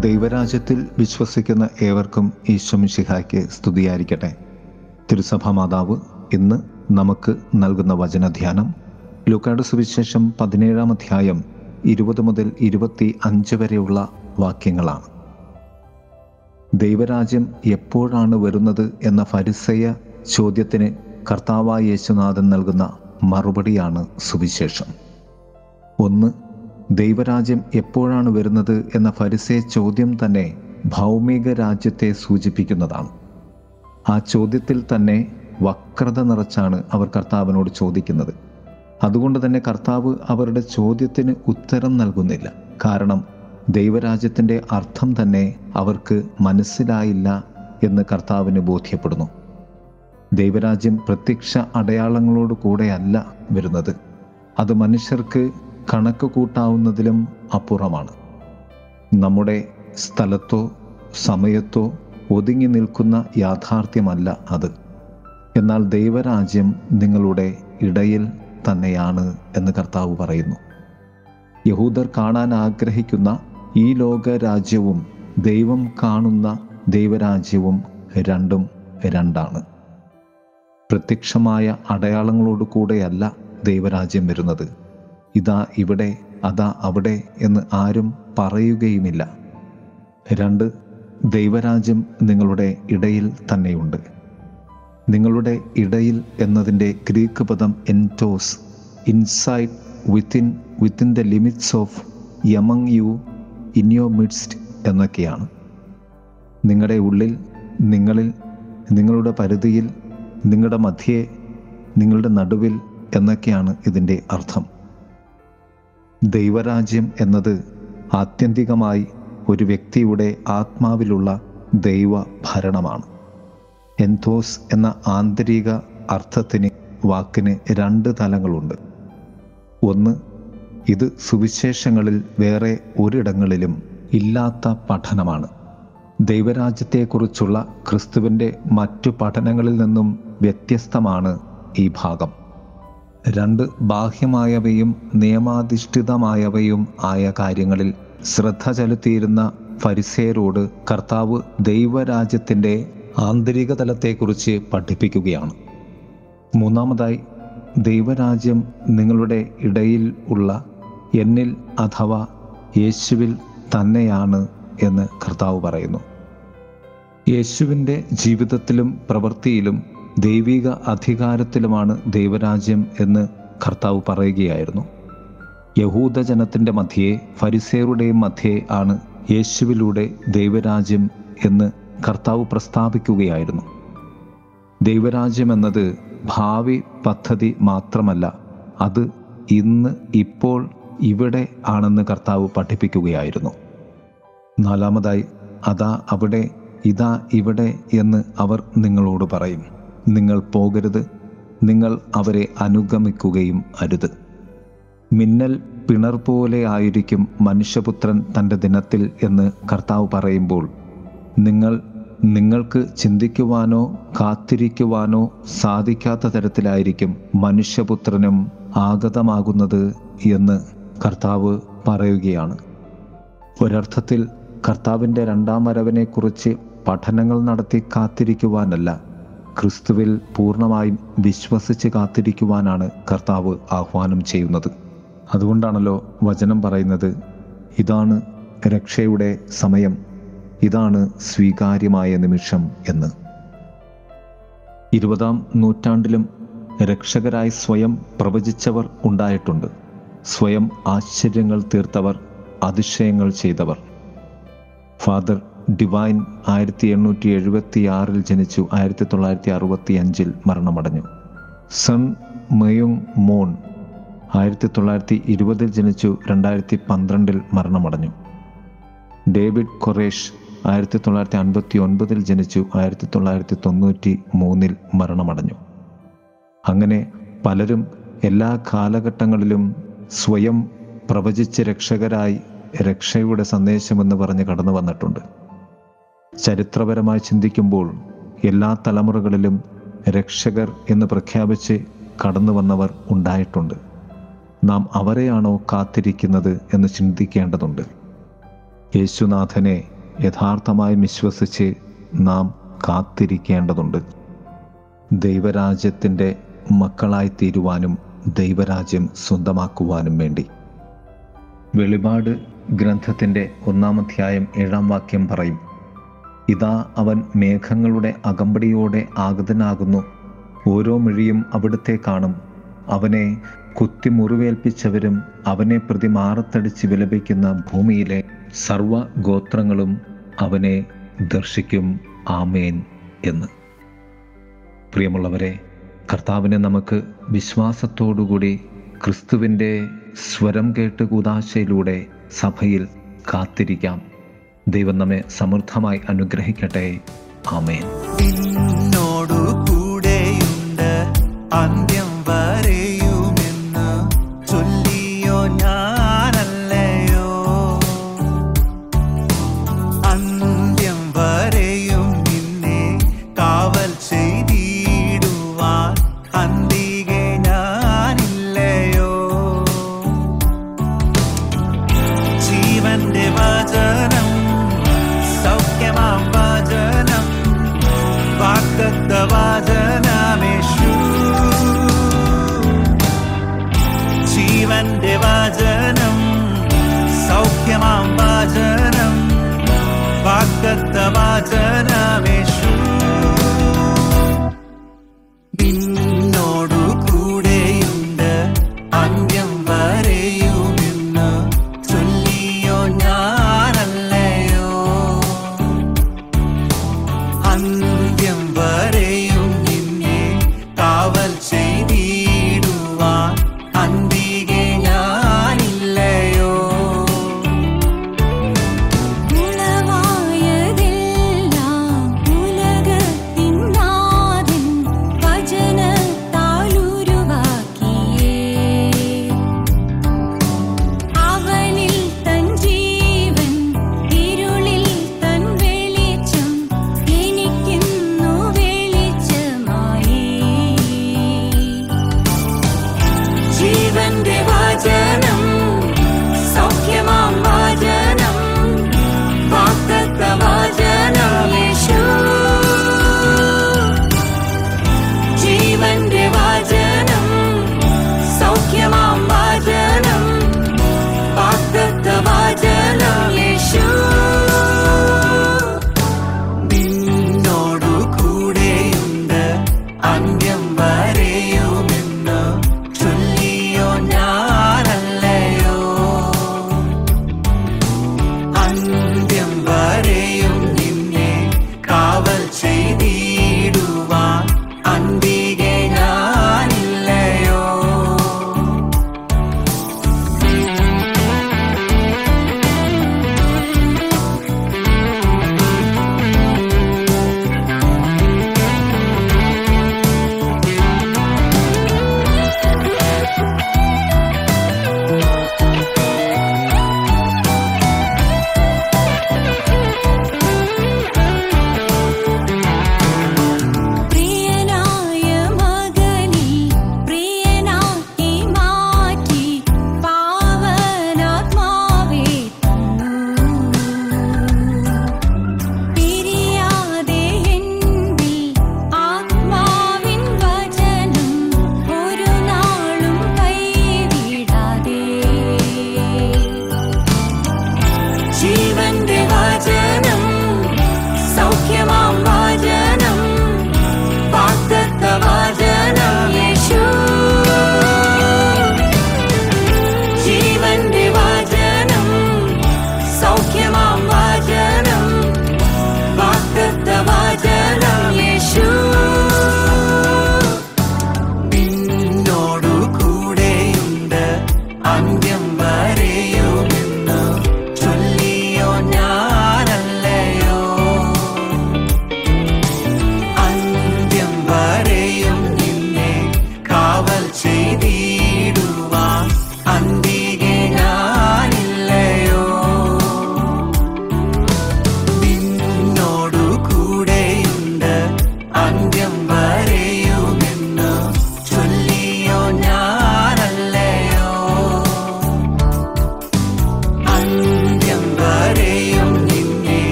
ദൈവരാജ്യത്തിൽ വിശ്വസിക്കുന്ന ഏവർക്കും ഈശ്വമിഷിഹായ്ക്ക് സ്തുതിയായിരിക്കട്ടെ. തിരുസഭാ മാതാവ് ഇന്ന് നമുക്ക് നൽകുന്ന വചനധ്യാനം ലൂക്കാട് സുവിശേഷം പതിനേഴാം അധ്യായം ഇരുപത് മുതൽ ഇരുപത്തി അഞ്ച് വരെയുള്ള വാക്യങ്ങളാണ്. ദൈവരാജ്യം എപ്പോഴാണ് വരുന്നത് എന്ന ഫരിസയ ചോദ്യത്തിന് കർത്താവായ യേശുനാഥൻ നൽകുന്ന മറുപടിയാണ് സുവിശേഷം. ഒന്ന് ദൈവരാജ്യം എപ്പോഴാണ് വരുന്നത് എന്ന ഫരിസേ ചോദ്യം തന്നെ ഭൗമിക രാജ്യത്തെ സൂചിപ്പിക്കുന്നതാണ്. ആ ചോദ്യത്തിൽ തന്നെ വക്രത നിറച്ചാണ് അവർ കർത്താവിനോട് ചോദിക്കുന്നത്. അതുകൊണ്ട് തന്നെ കർത്താവ് അവരുടെ ചോദ്യത്തിന് ഉത്തരം നൽകുന്നില്ല. കാരണം ദൈവരാജ്യത്തിന്റെ അർത്ഥം തന്നെ അവർക്ക് മനസ്സിലായില്ല എന്ന് കർത്താവിന് ബോധ്യപ്പെടുന്നു. ദൈവരാജ്യം പ്രത്യക്ഷ അടയാളങ്ങളോട് കൂടെയല്ല വരുന്നത്. അത് മനുഷ്യർക്ക് കണക്ക് കൂട്ടാവുന്നതിലും അപ്പുറമാണ്. നമ്മുടെ സ്ഥലത്തോ സമയത്തോ ഒതുങ്ങി നിൽക്കുന്ന യാഥാർത്ഥ്യമല്ല അത്. എന്നാൽ ദൈവരാജ്യം നിങ്ങളുടെ ഇടയിൽ തന്നെയാണ് എന്ന് കർത്താവ് പറയുന്നു. യഹൂദർ കാണാൻ ആഗ്രഹിക്കുന്ന ഈ ലോകരാജ്യവും ദൈവം കാണുന്ന ദൈവരാജ്യവും രണ്ടും രണ്ടാണ്. പ്രത്യക്ഷമായ അടയാളങ്ങളോട് കൂടെയല്ല ദൈവരാജ്യം വരുന്നത്. ഇതാ ഇവിടെ അതാ അവിടെ എന്ന് ആരും പറയുകയുമില്ല. രണ്ട് ദൈവരാജ്യം നിങ്ങളുടെ ഇടയിൽ തന്നെയുണ്ട്. നിങ്ങളുടെ ഇടയിൽ എന്നതിന്റെ ഗ്രീക്ക് പദം എന്റോസ് inside within within the limits of among you in your midst എന്നൊക്കെയാണ്. നിങ്ങളുടെ ഉള്ളിൽ നിങ്ങളിൽ നിങ്ങളുടെ പരിധിയിൽ നിങ്ങളുടെ മധ്യേ നിങ്ങളുടെ നടുവിൽ എന്നൊക്കെയാണ് ഇതിന്റെ അർത്ഥം. ദൈവരാജ്യം എന്നത് ആത്യന്തികമായി ഒരു വ്യക്തിയുടെ ആത്മാവിലുള്ള ദൈവ ഭരണമാണ് എൻതോസ് എന്ന ആന്തരിക അർത്ഥത്തിന് വാക്കിന് രണ്ട് തലങ്ങളുണ്ട്. ഒന്ന് ഇത് സുവിശേഷങ്ങളിൽ വേറെ ഒരിടങ്ങളിലും ഇല്ലാത്ത പഠനമാണ്. ദൈവരാജ്യത്തെക്കുറിച്ചുള്ള ക്രിസ്തുവിന്റെ മറ്റു പഠനങ്ങളിൽ നിന്നും വ്യത്യസ്തമാണ് ഈ ഭാഗം. രണ്ട് ബാഹ്യമായവയും നിയമാധിഷ്ഠിതമായവയും ആയ കാര്യങ്ങളിൽ ശ്രദ്ധ ചെലുത്തിയിരുന്ന ഫരിസേരോട് കർത്താവ് ദൈവരാജ്യത്തിന്റെ ആന്തരിക തലത്തെക്കുറിച്ച് പഠിപ്പിക്കുകയാണ്. മൂന്നാമതായി ദൈവരാജ്യം നിങ്ങളുടെ ഇടയിൽ ഉള്ള എന്നിൽ അഥവാ യേശുവിൽ തന്നെയാണ് എന്ന് കർത്താവ് പറയുന്നു. യേശുവിന്റെ ജീവിതത്തിലും പ്രവൃത്തിയിലും ദൈവിക അധികാരത്തിലുമാണ് ദൈവരാജ്യം എന്ന് കർത്താവ് പറയുകയായിരുന്നു. യഹൂദ യഹൂദജനത്തിന്റെ മധ്യേ ഫരിസേറുടെയും മധ്യേ ആണ് യേശുവിലൂടെ ദൈവരാജ്യം എന്ന് കർത്താവ് പ്രസ്താവിക്കുകയായിരുന്നു. ദൈവരാജ്യം എന്നത് ഭാവി പദ്ധതി മാത്രമല്ല അത് ഇന്ന് ഇപ്പോൾ ഇവിടെ ആണെന്ന് കർത്താവ് പഠിപ്പിക്കുകയായിരുന്നു. നാലാമതായി അതാ അവിടെ ഇതാ ഇവിടെ എന്ന് അവർ നിങ്ങളോട് പറയും. നിങ്ങൾ പോകരുത്. നിങ്ങൾ അവരെ അനുഗമിക്കുകയും അരുത്. മിന്നൽ പിണർ പോലെ ആയിരിക്കും മനുഷ്യപുത്രൻ തന്റെ ദിനത്തിൽ എന്ന് കർത്താവ് പറയുമ്പോൾ നിങ്ങൾ നിങ്ങൾക്ക് ചിന്തിക്കുവാനോ കാത്തിരിക്കുവാനോ സാധിക്കാത്ത തരത്തിലായിരിക്കും മനുഷ്യപുത്രനും ആഗതമാകുന്നത് എന്ന് കർത്താവ് പറയുകയാണ്. ഒരർത്ഥത്തിൽ കർത്താവിന്റെ രണ്ടാം വരവിനെക്കുറിച്ച് പഠനങ്ങൾ നടത്തി കാത്തിരിക്കുവാനല്ല ക്രിസ്തുവിൽ പൂർണമായും വിശ്വസിച്ച് കാത്തിരിക്കുവാനാണ് കർത്താവ് ആഹ്വാനം ചെയ്യുന്നത്. അതുകൊണ്ടാണല്ലോ വചനം പറയുന്നത് ഇതാണ് രക്ഷയുടെ സമയം ഇതാണ് സ്വീകാര്യമായ നിമിഷം എന്ന്. ഇരുപതാം നൂറ്റാണ്ടിലും രക്ഷകരായി സ്വയം പ്രവചിച്ചവർ ഉണ്ടായിട്ടുണ്ട്. സ്വയം ആശ്ചര്യങ്ങൾ തീർത്തവർ അതിശയങ്ങൾ ചെയ്തവർ. ഫാദർ ഡിവൈൻ ആയിരത്തി എണ്ണൂറ്റി എഴുപത്തി ആറിൽ ജനിച്ചു. ആയിരത്തി തൊള്ളായിരത്തി അറുപത്തി അഞ്ചിൽ മരണമടഞ്ഞു. സൺ മയുങ് മോൺ ആയിരത്തി തൊള്ളായിരത്തി ഇരുപതിൽ ജനിച്ചു. രണ്ടായിരത്തി പന്ത്രണ്ടിൽ മരണമടഞ്ഞു. ഡേവിഡ് കൊറേഷ് ആയിരത്തി തൊള്ളായിരത്തി അൻപത്തി ഒൻപതിൽ ജനിച്ചു. ആയിരത്തി തൊള്ളായിരത്തി തൊണ്ണൂറ്റി മൂന്നിൽ മരണമടഞ്ഞു. അങ്ങനെ പലരും എല്ലാ കാലഘട്ടങ്ങളിലും സ്വയം പ്രവചിച്ച് രക്ഷകരായി രക്ഷയുടെ സന്ദേശമെന്ന് പറഞ്ഞ് കടന്നു വന്നിട്ടുണ്ട്. ചരിത്രപരമായി ചിന്തിക്കുമ്പോൾ എല്ലാ തലമുറകളിലും രക്ഷകർ എന്ന് പ്രഖ്യാപിച്ച് കടന്നു വന്നവർ ഉണ്ടായിട്ടുണ്ട്. നാം അവരെയാണോ കാത്തിരിക്കുന്നത് എന്ന് ചിന്തിക്കേണ്ടതുണ്ട്. യേശുനാഥനെ യഥാർത്ഥമായി വിശ്വസിച്ച് നാം കാത്തിരിക്കേണ്ടതുണ്ട്. ദൈവരാജ്യത്തിന്റെ മക്കളായി തീരുവാനും ദൈവരാജ്യം സ്വന്തമാക്കുവാനും വേണ്ടി. വെളിപാട് ഗ്രന്ഥത്തിന്റെ ഒന്നാമധ്യായം ഏഴാം വാക്യം പറയും ഇതാ അവൻ മേഘങ്ങളുടെ അകമ്പടിയോടെ ആഗതനാകുന്നു. ഓരോ മിഴിയും അവിടുത്തെ കാണും. അവനെ കുത്തി മുറിവേൽപ്പിച്ചവരും അവനെ പ്രതി മാറത്തടിച്ച് വിലപിക്കുന്ന ഭൂമിയിലെ സർവ ഗോത്രങ്ങളും അവനെ ദർശിക്കും. ആമേൻ എന്ന്. പ്രിയമുള്ളവരെ കർത്താവിനെ നമുക്ക് വിശ്വാസത്തോടുകൂടി ക്രിസ്തുവിന്റെ സ്വരം കേട്ട് കൂതാശയിലൂടെ സഭയിൽ കാത്തിരിക്കാം. ദൈവം നമ്മെ സമൃദ്ധമായി അനുഗ്രഹിക്കട്ടെ. ആമേൻ. കൂടെയുണ്ട് അന്ത്യം.